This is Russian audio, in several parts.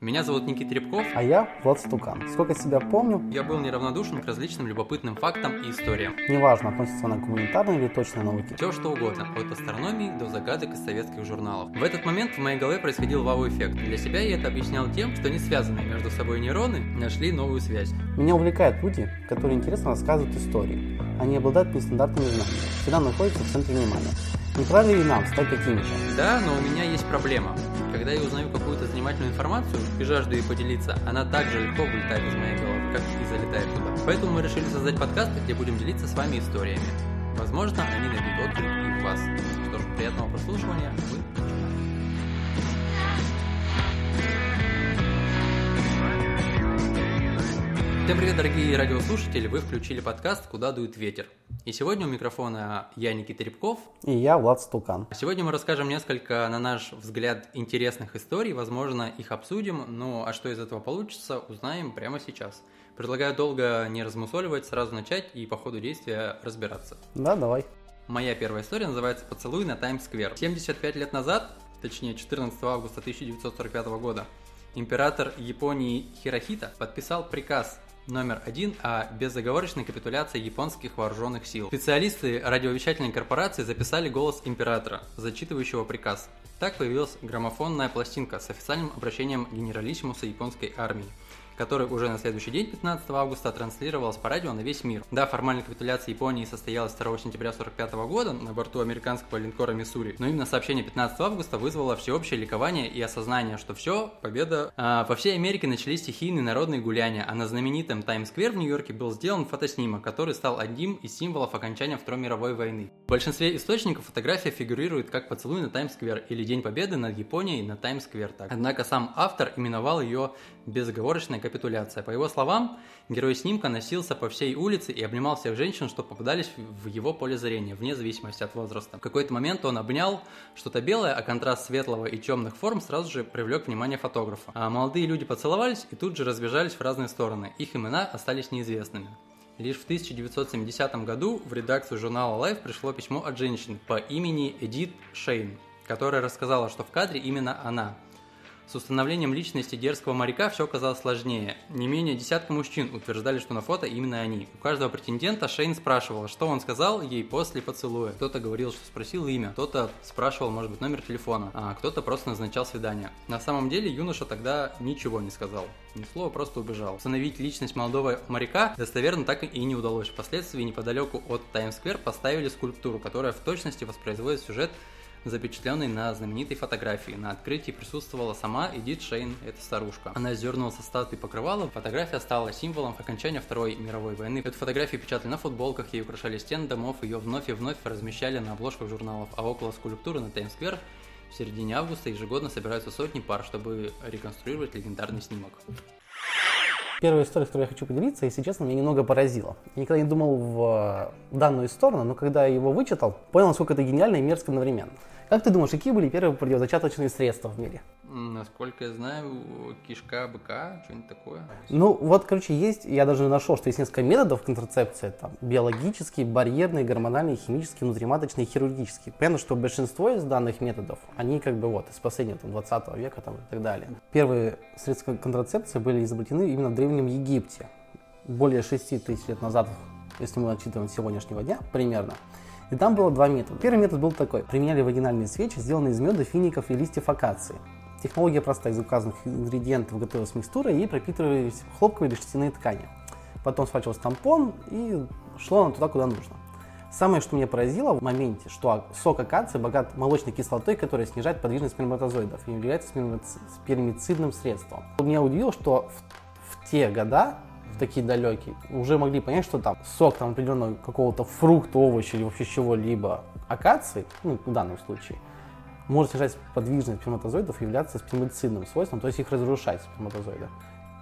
Меня зовут Никита Рябков. А я Влад Стукан. Сколько себя помню, Я был неравнодушен к различным любопытным фактам и историям. неважно, относится она к гуманитарной или точной науке. Все что угодно, от астрономии до загадок из советских журналов. В этот момент в моей голове происходил вау-эффект. Для себя я это объяснял тем, что не связанные между собой нейроны нашли новую связь. Меня увлекают люди, которые интересно рассказывают истории. Они обладают нестандартными знаниями, всегда находятся в центре внимания. Не пора ли нам стать такими же? Да, но у меня есть проблема. Когда я узнаю какую-то занимательную информацию и жажду ей поделиться, она так же легко вылетает из моей головы, как и залетает туда. Поэтому мы решили создать подкаст, где будем делиться с вами историями. Возможно, они найдут отклик и в вас. Что ж, приятного прослушивания. Мы. Всем привет, дорогие радиослушатели! Вы включили подкаст «Куда дует ветер». И сегодня у микрофона я, Никита Рябков. И я Влад Стукан. Сегодня мы расскажем несколько, на наш взгляд, интересных историй. Возможно, их обсудим, ну а что из этого получится, узнаем прямо сейчас. Предлагаю долго не размусоливать, сразу начать и по ходу действия разбираться. Да, давай. Моя первая история называется «Поцелуй на Таймс-сквер». 75 лет назад, точнее 14 августа 1945 года, император Японии Хирохита подписал приказ номер один о безоговорочной капитуляции японских вооруженных сил. Специалисты радиовещательной корпорации записали голос императора, зачитывающего приказ. Так появилась граммофонная пластинка с официальным обращением генералиссимуса японской армии который уже на следующий день, 15 августа, транслировалась по радио на весь мир. Да, формальная капитуляция Японии состоялась 2 сентября 1945 года на борту американского линкора Миссури, но именно сообщение 15 августа вызвало всеобщее ликование и осознание, что все, победа. А, по всей Америке начались стихийные народные гуляния, а на знаменитом Таймс-сквер в Нью-Йорке был сделан фотоснимок, который стал одним из символов окончания Второй мировой войны. В большинстве источников фотография фигурирует как поцелуй на Таймс-сквер или День Победы над Японией на Таймс-сквер. Однако сам автор именовал ее безоговорочной капитуляция. По его словам, герой снимка носился по всей улице и обнимал всех женщин, что попадались в его поле зрения, вне зависимости от возраста. В какой-то момент он обнял что-то белое, а контраст светлого и темных форм сразу же привлек внимание фотографа. А молодые люди поцеловались и тут же разбежались в разные стороны. Их имена остались неизвестными. Лишь в 1970 году в редакцию журнала Life пришло письмо от женщины по имени Эдит Шейн, которая рассказала, что в кадре именно она – с установлением личности дерзкого моряка все оказалось сложнее. Не менее десятка мужчин утверждали, что на фото именно они. У каждого претендента Шейн спрашивала, что он сказал ей после поцелуя. Кто-то говорил, что спросил имя, кто-то спрашивал, может быть, номер телефона, а кто-то просто назначал свидание. На самом деле юноша тогда ничего не сказал. Ни слова, просто убежал. Установить личность молодого моряка достоверно так и не удалось. Впоследствии неподалеку от Таймс-сквер поставили скульптуру, которая в точности воспроизводит сюжет запечатленный на знаменитой фотографии. На открытии присутствовала сама Эдит Шейн, эта старушка. Она сдернула со статуи покрывала, фотография стала символом окончания Второй мировой войны. Эту фотографию печатали на футболках, ей украшали стены домов, ее вновь и вновь размещали на обложках журналов, а около скульптуры на Таймс-сквер в середине августа ежегодно собираются сотни пар, чтобы реконструировать легендарный снимок. Первая история, с которой я хочу поделиться, если честно, меня немного поразила. Я никогда не думал в данную сторону, но когда я его вычитал, понял, насколько это гениально и мерзко одновременно. Как ты думаешь, какие были первые противозачаточные средства в мире? Насколько я знаю, кишка быка, что-нибудь такое. Ну, вот, короче, есть, я даже нашел, что есть несколько методов контрацепции, там, биологический, барьерный, гормональный, химический, внутриматочный, хирургический. Понятно, что большинство из данных методов, они как бы вот, из последнего, там, 20 века, там, и так далее. Первые средства контрацепции были изобретены именно в Древнем Египте, более 6 тысяч лет назад, если мы отчитываем сегодняшнего дня, примерно. И там было два метода. Первый метод был такой. Применяли вагинальные свечи, сделанные из меда, фиников и листьев акации. Технология простая. Из указанных ингредиентов готовилась микстура и пропитывались хлопковые или шерстяные ткани. Потом схвачивался тампон и шло оно туда, куда нужно. Самое, что меня поразило в моменте, что сок акации богат молочной кислотой, которая снижает подвижность сперматозоидов и является спермицидным средством. Меня удивило, что в, в те года такие далекие, уже могли понять, что там сок там определенного какого-то фрукта, овоща или вообще чего-либо акации, ну, в данном случае, может снижать подвижность сперматозоидов и являться спермицидным свойством, то есть их разрушать сперматозоиды.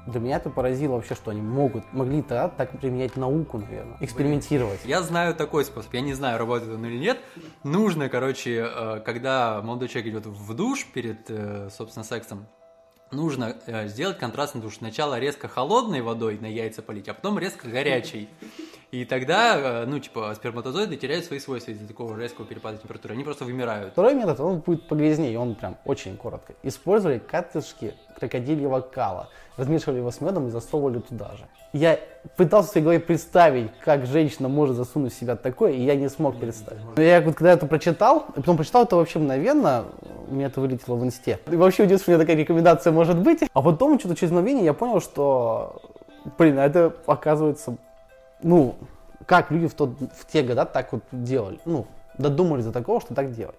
Для меня это поразило вообще, что они могут, могли тогда так применять науку, наверное, экспериментировать. Я знаю такой способ, я не знаю, работает он или нет. Нужно, короче, э, когда молодой человек идет в душ перед, э, собственно, сексом, нужно э, сделать контрастный душ. Сначала резко холодной водой на яйца полить, а потом резко горячей. И тогда, э, ну, типа, сперматозоиды теряют свои свойства из-за такого резкого перепада температуры. Они просто вымирают. Второй метод, он будет погрязнее, он прям очень коротко. Использовали катышки крокодильего кала, размешивали его с медом и засовывали туда же. Я пытался своей голове представить, как женщина может засунуть в себя такое, и я не смог представить. Но я вот когда это прочитал, и потом прочитал это вообще мгновенно, у меня это вылетело в инсте. И вообще удивился, у меня такая рекомендация может быть. А потом что-то через мгновение я понял, что, блин, а это оказывается, ну, как люди в, тот, в те года так вот делали. Ну, додумались до такого, что так делать.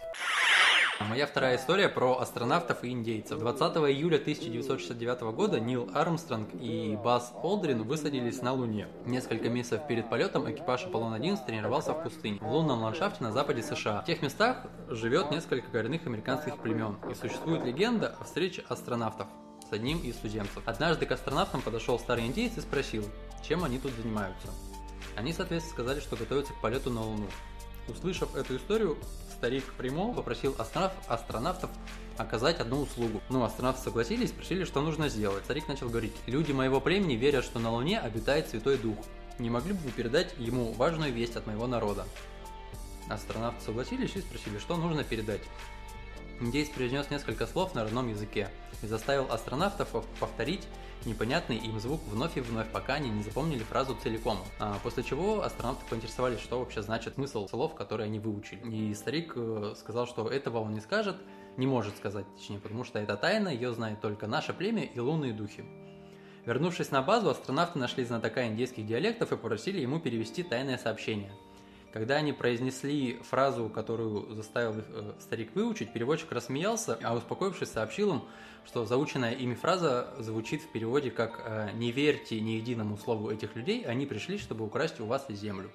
Моя вторая история про астронавтов и индейцев. 20 июля 1969 года Нил Армстронг и Бас Олдрин высадились на Луне. Несколько месяцев перед полетом экипаж Аполлон-11 тренировался в пустыне, в лунном ландшафте на западе США. В тех местах живет несколько коренных американских племен, и существует легенда о встрече астронавтов с одним из туземцев. Однажды к астронавтам подошел старый индейец и спросил, чем они тут занимаются. Они, соответственно, сказали, что готовятся к полету на Луну. Услышав эту историю, старик Примо попросил астронав, астронавтов оказать одну услугу. Ну, астронавты согласились, спросили, что нужно сделать. Старик начал говорить, люди моего племени верят, что на Луне обитает Святой Дух. Не могли бы вы передать ему важную весть от моего народа? Астронавты согласились и спросили, что нужно передать. Индейец произнес несколько слов на родном языке и заставил астронавтов повторить непонятный им звук вновь и вновь, пока они не запомнили фразу целиком. А после чего астронавты поинтересовались, что вообще значит смысл слов, которые они выучили. И старик э, сказал, что этого он не скажет, не может сказать, точнее, потому что это тайна, ее знает только наше племя и лунные духи. Вернувшись на базу, астронавты нашли знатока индейских диалектов и попросили ему перевести тайное сообщение – когда они произнесли фразу, которую заставил их э, старик выучить, переводчик рассмеялся, а успокоившись сообщил им, что заученная ими фраза звучит в переводе как э, «Не верьте ни единому слову этих людей, они пришли, чтобы украсть у вас землю».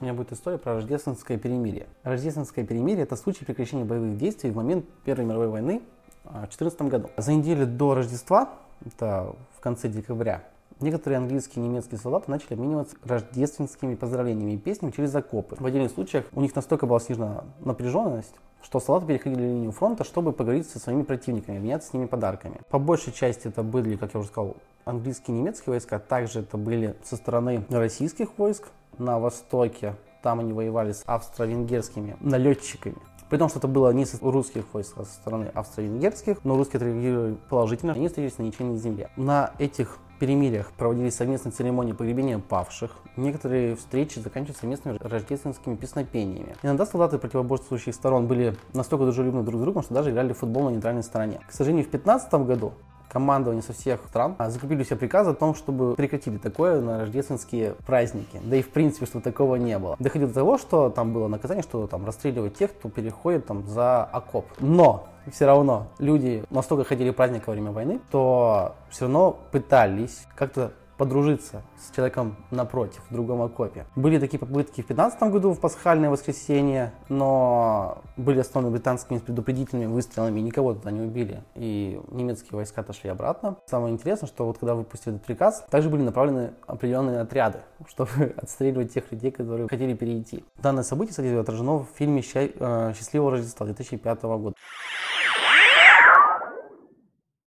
У меня будет история про рождественское перемирие. Рождественское перемирие – это случай прекращения боевых действий в момент Первой мировой войны в 2014 году. За неделю до Рождества, это в конце декабря, Некоторые английские и немецкие солдаты начали обмениваться рождественскими поздравлениями и песнями через окопы. В отдельных случаях у них настолько была снижена напряженность, что солдаты переходили линию фронта, чтобы поговорить со своими противниками, обменяться с ними подарками. По большей части это были, как я уже сказал, английские и немецкие войска, также это были со стороны российских войск на востоке. Там они воевали с австро-венгерскими налетчиками. При том, что это было не с русских войск, а со стороны австро-венгерских, но русские отреагировали положительно, они встретились на ничейной земле. На этих перемириях проводились совместные церемонии погребения павших. Некоторые встречи заканчивались совместными рождественскими песнопениями. Иногда солдаты противоборствующих сторон были настолько дружелюбны друг с другом, что даже играли в футбол на нейтральной стороне. К сожалению, в 2015 году командование со всех стран а, закрепили все приказы о том, чтобы прекратили такое на рождественские праздники. Да и в принципе, что такого не было. Доходило до того, что там было наказание, что там расстреливать тех, кто переходит там за окоп. Но все равно люди настолько хотели праздника во время войны, то все равно пытались как-то подружиться с человеком напротив, в другом окопе. Были такие попытки в 2015 году, в пасхальное воскресенье, но были остановлены британскими предупредительными выстрелами, никого туда не убили, и немецкие войска отошли обратно. Самое интересное, что вот когда выпустили этот приказ, также были направлены определенные отряды, чтобы отстреливать тех людей, которые хотели перейти. Данное событие, кстати, отражено в фильме э, «Счастливого Рождества» 2005 года.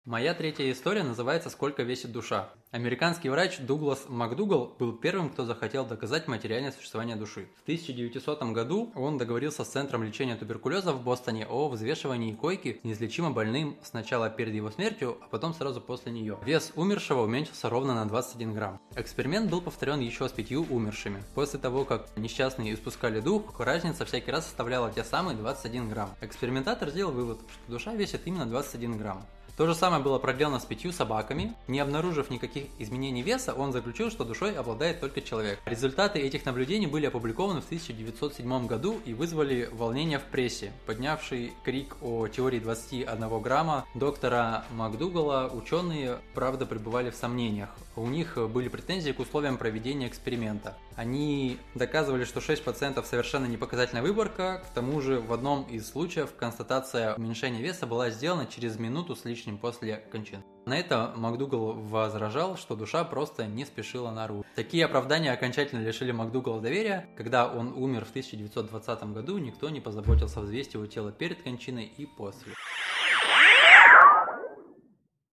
Моя третья история называется «Сколько весит душа». Американский врач Дуглас МакДугал был первым, кто захотел доказать материальное существование души. В 1900 году он договорился с Центром лечения туберкулеза в Бостоне о взвешивании койки неизлечимо больным сначала перед его смертью, а потом сразу после нее. Вес умершего уменьшился ровно на 21 грамм. Эксперимент был повторен еще с пятью умершими. После того, как несчастные испускали дух, разница всякий раз составляла те самые 21 грамм. Экспериментатор сделал вывод, что душа весит именно 21 грамм. То же самое было проделано с пятью собаками. Не обнаружив никаких изменений веса, он заключил, что душой обладает только человек. Результаты этих наблюдений были опубликованы в 1907 году и вызвали волнение в прессе. Поднявший крик о теории 21 грамма доктора МакДугала, ученые, правда, пребывали в сомнениях. У них были претензии к условиям проведения эксперимента. Они доказывали, что 6% совершенно непоказательная выборка, к тому же в одном из случаев констатация уменьшения веса была сделана через минуту с лишним после кончины. На это МакДугал возражал, что душа просто не спешила наружу. Такие оправдания окончательно лишили МакДугала доверия. Когда он умер в 1920 году, никто не позаботился взвесить его тело перед кончиной и после.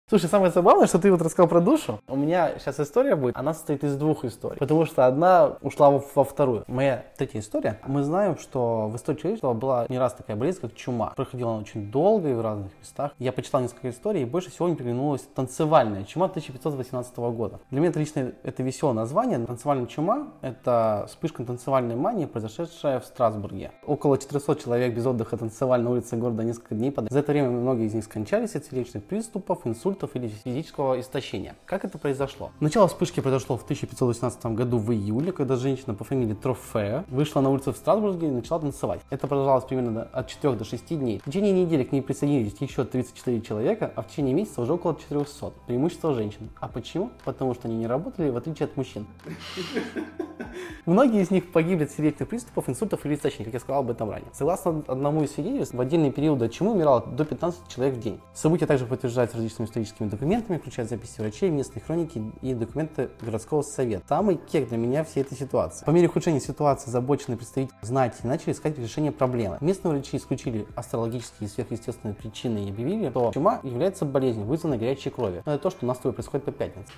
Слушай, самое забавное, что ты вот рассказал про душу. У меня сейчас история будет, она состоит из двух историй. Потому что одна ушла во, вторую. Моя третья история. Мы знаем, что в истории человечества была не раз такая болезнь, как чума. Проходила она очень долго и в разных местах. Я почитал несколько историй, и больше всего мне приглянулась танцевальная чума 1518 года. Для меня это лично это веселое название. Танцевальная чума – это вспышка танцевальной мании, произошедшая в Страсбурге. Около 400 человек без отдыха танцевали на улице города несколько дней подряд. За это время многие из них скончались от сердечных приступов, инсультов инсультов или физического истощения. Как это произошло? Начало вспышки произошло в 1518 году в июле, когда женщина по фамилии Трофея вышла на улицу в Страсбурге и начала танцевать. Это продолжалось примерно от 4 до 6 дней. В течение недели к ней присоединились еще 34 человека, а в течение месяца уже около 400. Преимущество женщин. А почему? Потому что они не работали, в отличие от мужчин. Многие из них погибли от сердечных приступов, инсультов или истощений, как я сказал об этом ранее. Согласно одному из свидетельств, в отдельные периоды от чему умирало до 15 человек в день. События также подтверждаются различными историческими документами, включая записи врачей, местные хроники и документы городского совета. Самый кек для меня всей этой ситуации. По мере ухудшения ситуации озабоченные представители знати начали искать решение проблемы. Местные врачи исключили астрологические и сверхъестественные причины и объявили, что чума является болезнью, вызванной горячей кровью. Но это то, что у нас с тобой происходит по пятницам.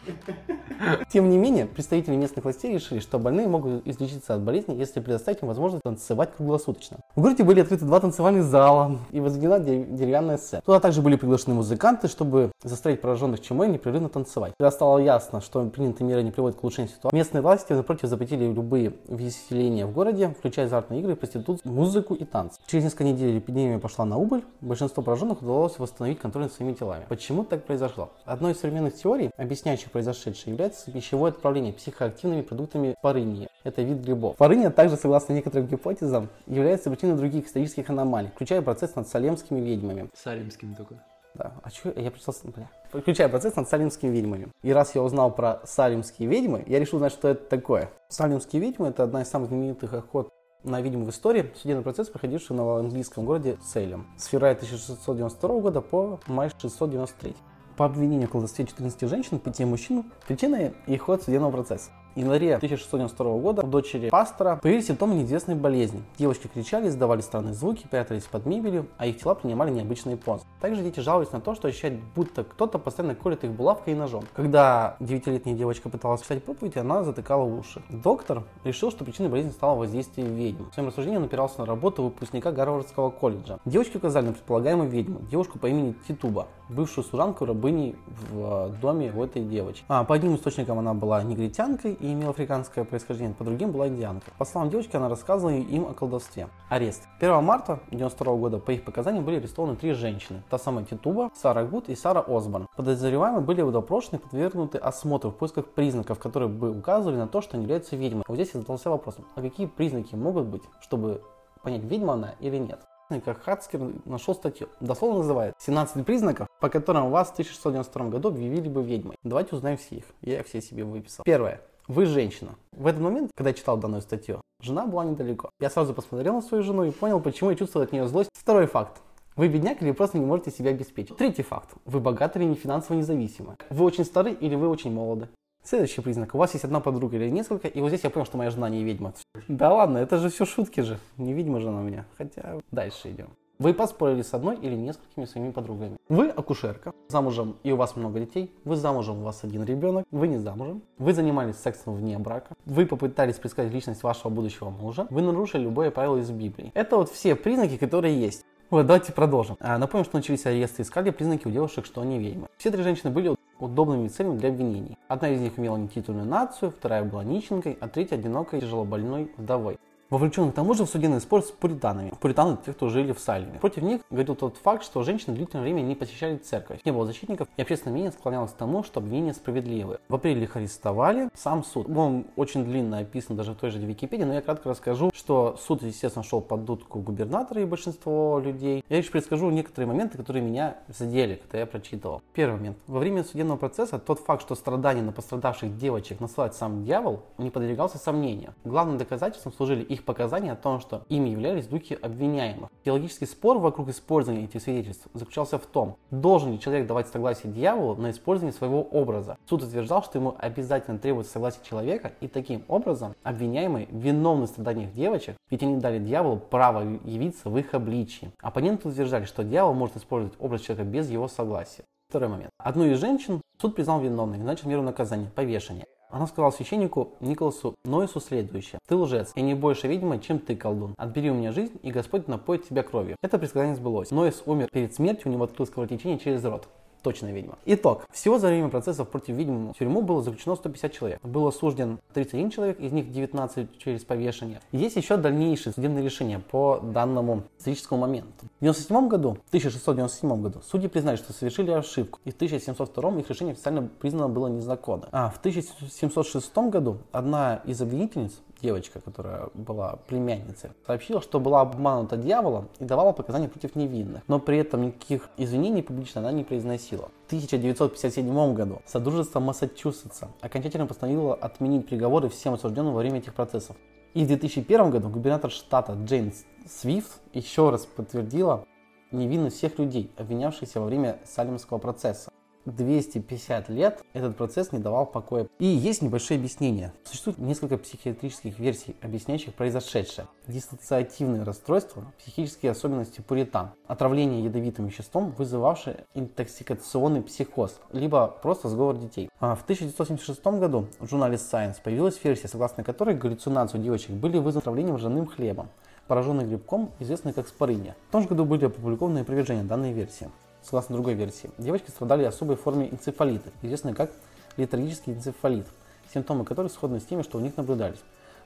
Тем не менее, представители местных властей решили, что больные могут излечиться от болезни, если предоставить им возможность танцевать круглосуточно. В городе были открыты два танцевальных зала и возведена деревянная сцена. Туда также были приглашены музыканты, чтобы заставить пораженных чумой непрерывно танцевать. Когда стало ясно, что принятые меры не приводят к улучшению ситуации, местные власти, напротив, запретили любые веселения в городе, включая азартные игры, проституцию, музыку и танцы. Через несколько недель эпидемия пошла на убыль, большинство пораженных удалось восстановить контроль над своими телами. Почему так произошло? Одной из современных теорий, объясняющих произошедшее, является пищевое отправление психоактивными продуктами парынии. Это вид грибов. Парыния также, согласно некоторым гипотезам, является причиной других исторических аномалий, включая процесс над салемскими ведьмами. Салемскими только. Да. А что я пришел, бля. Включая процесс над салимскими ведьмами. И раз я узнал про салимские ведьмы, я решил узнать, что это такое. Салимские ведьмы это одна из самых знаменитых охот на ведьм в истории судебный процесс, проходивший на английском городе Сейлем с февраля 1692 года по май 693. По обвинению в колдовстве 14 женщин, 5 мужчин, причиной их ход судебного процесса. Январе 1692 года у дочери пастора появились симптомы неизвестной болезни. Девочки кричали, издавали странные звуки, прятались под мебелью, а их тела принимали необычные позы. Также дети жаловались на то, что ощущают, будто кто-то постоянно колет их булавкой и ножом. Когда девятилетняя девочка пыталась читать проповедь, она затыкала уши. Доктор решил, что причиной болезни стало воздействие ведьм. В своем рассуждении он опирался на работу выпускника Гарвардского колледжа. Девочки указали на предполагаемую ведьму, девушку по имени Титуба, бывшую служанку рабыни в э, доме у этой девочки. А, по одним источникам она была негритянкой, и имела африканское происхождение, по другим была индианка. По словам девочки, она рассказывала им о колдовстве. Арест. 1 марта 1992 года по их показаниям были арестованы три женщины. Та самая Титуба, Сара Гуд и Сара Осборн. Подозреваемые были допрошены и подвергнуты осмотру в поисках признаков, которые бы указывали на то, что они являются ведьмой. Вот здесь я задался вопросом, а какие признаки могут быть, чтобы понять, ведьма она или нет? как Хацкер нашел статью. Дословно называет 17 признаков, по которым вас в 1692 году объявили бы ведьмой. Давайте узнаем все их. Я их все себе выписал. Первое. Вы женщина. В этот момент, когда я читал данную статью, жена была недалеко. Я сразу посмотрел на свою жену и понял, почему я чувствую от нее злость. Второй факт. Вы бедняк или просто не можете себя обеспечить. Третий факт. Вы богаты или не финансово независимы. Вы очень стары или вы очень молоды. Следующий признак. У вас есть одна подруга или несколько, и вот здесь я понял, что моя жена не ведьма. Да ладно, это же все шутки же. Не ведьма жена у меня. Хотя дальше идем. Вы поспорили с одной или несколькими своими подругами. Вы акушерка, замужем и у вас много детей. Вы замужем, у вас один ребенок. Вы не замужем. Вы занимались сексом вне брака. Вы попытались предсказать личность вашего будущего мужа. Вы нарушили любое правило из Библии. Это вот все признаки, которые есть. Вот, давайте продолжим. А, напомним, что начались аресты, искали признаки у девушек, что они ведьмы. Все три женщины были удобными целями для обвинений. Одна из них имела нетитульную нацию, вторая была нищенкой, а третья одинокой тяжелобольной вдовой вовлеченных к тому же в судебный спор с пуританами. Пуританы – те, кто жили в Сальме. Против них говорил тот факт, что женщины длительное время не посещали церковь, не было защитников, и общественное мнение склонялось к тому, что обвинения справедливы. В апреле их арестовали, сам суд. Он очень длинно описан даже в той же Википедии, но я кратко расскажу, что суд, естественно, шел под дудку губернатора и большинство людей. Я лишь предскажу некоторые моменты, которые меня задели, когда я прочитывал. Первый момент. Во время судебного процесса тот факт, что страдания на пострадавших девочек насылает сам дьявол, не подвергался сомнению. Главным доказательством служили их их показания о том, что ими являлись духи обвиняемых. Теологический спор вокруг использования этих свидетельств заключался в том, должен ли человек давать согласие дьяволу на использование своего образа. Суд утверждал, что ему обязательно требуется согласие человека, и таким образом обвиняемые виновны в страданиях девочек, ведь они дали дьяволу право явиться в их обличии. Оппоненты утверждали, что дьявол может использовать образ человека без его согласия. Второй момент. Одну из женщин суд признал виновной и начал меру наказания – повешение. Она сказала священнику Николасу Нойсу следующее. «Ты лжец, и не больше видимо, чем ты, колдун. Отбери у меня жизнь, и Господь напоит тебя кровью». Это предсказание сбылось. Нойс умер перед смертью, у него открылось кровотечение через рот точно ведьма. Итог. Всего за время процессов против ведьм в тюрьму было заключено 150 человек. Был осужден 31 человек, из них 19 через повешение. Есть еще дальнейшие судебные решения по данному историческому моменту. В 97 году, 1697 году, судьи признали, что совершили ошибку, и в 1702 их решение официально признано было незаконным. А в 1706 году одна из обвинительниц девочка, которая была племянницей, сообщила, что была обманута дьяволом и давала показания против невинных, но при этом никаких извинений публично она не произносила. В 1957 году Содружество Массачусетса окончательно постановило отменить приговоры всем осужденным во время этих процессов. И в 2001 году губернатор штата Джеймс Свифт еще раз подтвердила невинность всех людей, обвинявшихся во время Салемского процесса. 250 лет этот процесс не давал покоя. И есть небольшое объяснение. Существует несколько психиатрических версий, объясняющих произошедшее. Диссоциативные расстройства, психические особенности пуритан, отравление ядовитым веществом, вызывавшее интоксикационный психоз, либо просто сговор детей. А в 1976 году в журнале Science появилась версия, согласно которой галлюцинации у девочек были вызваны отравлением ржаным хлебом, пораженный грибком, известный как спориния. В том же году были опубликованы опровержения данной версии. Согласно другой версии, девочки страдали особой формой энцефалита, известной как летаргический энцефалит, симптомы которых сходны с теми, что у них наблюдались.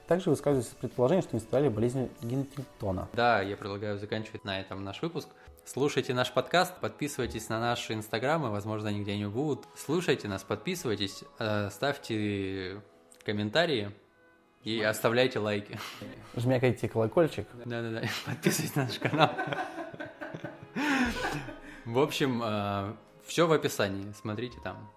Также высказывается предположение, что они страдали болезнью Гинтингтона. Да, я предлагаю заканчивать на этом наш выпуск. Слушайте наш подкаст, подписывайтесь на наши инстаграмы, возможно, они где-нибудь будут. Слушайте нас, подписывайтесь, э, ставьте комментарии и оставляйте лайки. Жмякайте колокольчик. Да-да-да, подписывайтесь на наш канал. В общем, все в описании, смотрите там.